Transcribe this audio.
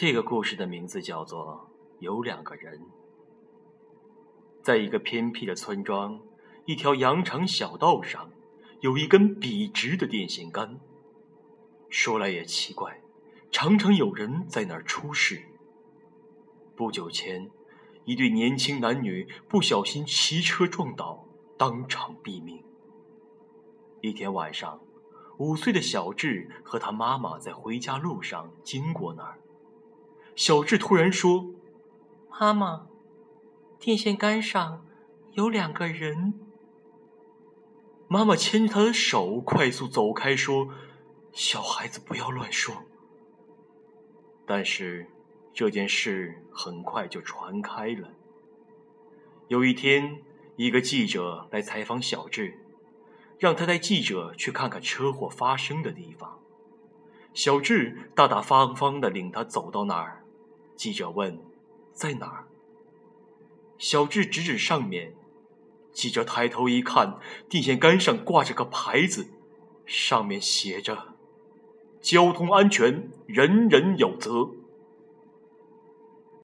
这个故事的名字叫做《有两个人》。在一个偏僻的村庄，一条羊肠小道上，有一根笔直的电线杆。说来也奇怪，常常有人在那儿出事。不久前，一对年轻男女不小心骑车撞倒，当场毙命。一天晚上，五岁的小智和他妈妈在回家路上经过那儿。小智突然说：“妈妈，电线杆上有两个人。”妈妈牵着他的手快速走开，说：“小孩子不要乱说。”但是这件事很快就传开了。有一天，一个记者来采访小智，让他带记者去看看车祸发生的地方。小智大大方方的领他走到那儿。记者问：“在哪儿？”小智指指上面。记者抬头一看，电线杆上挂着个牌子，上面写着：“交通安全，人人有责。”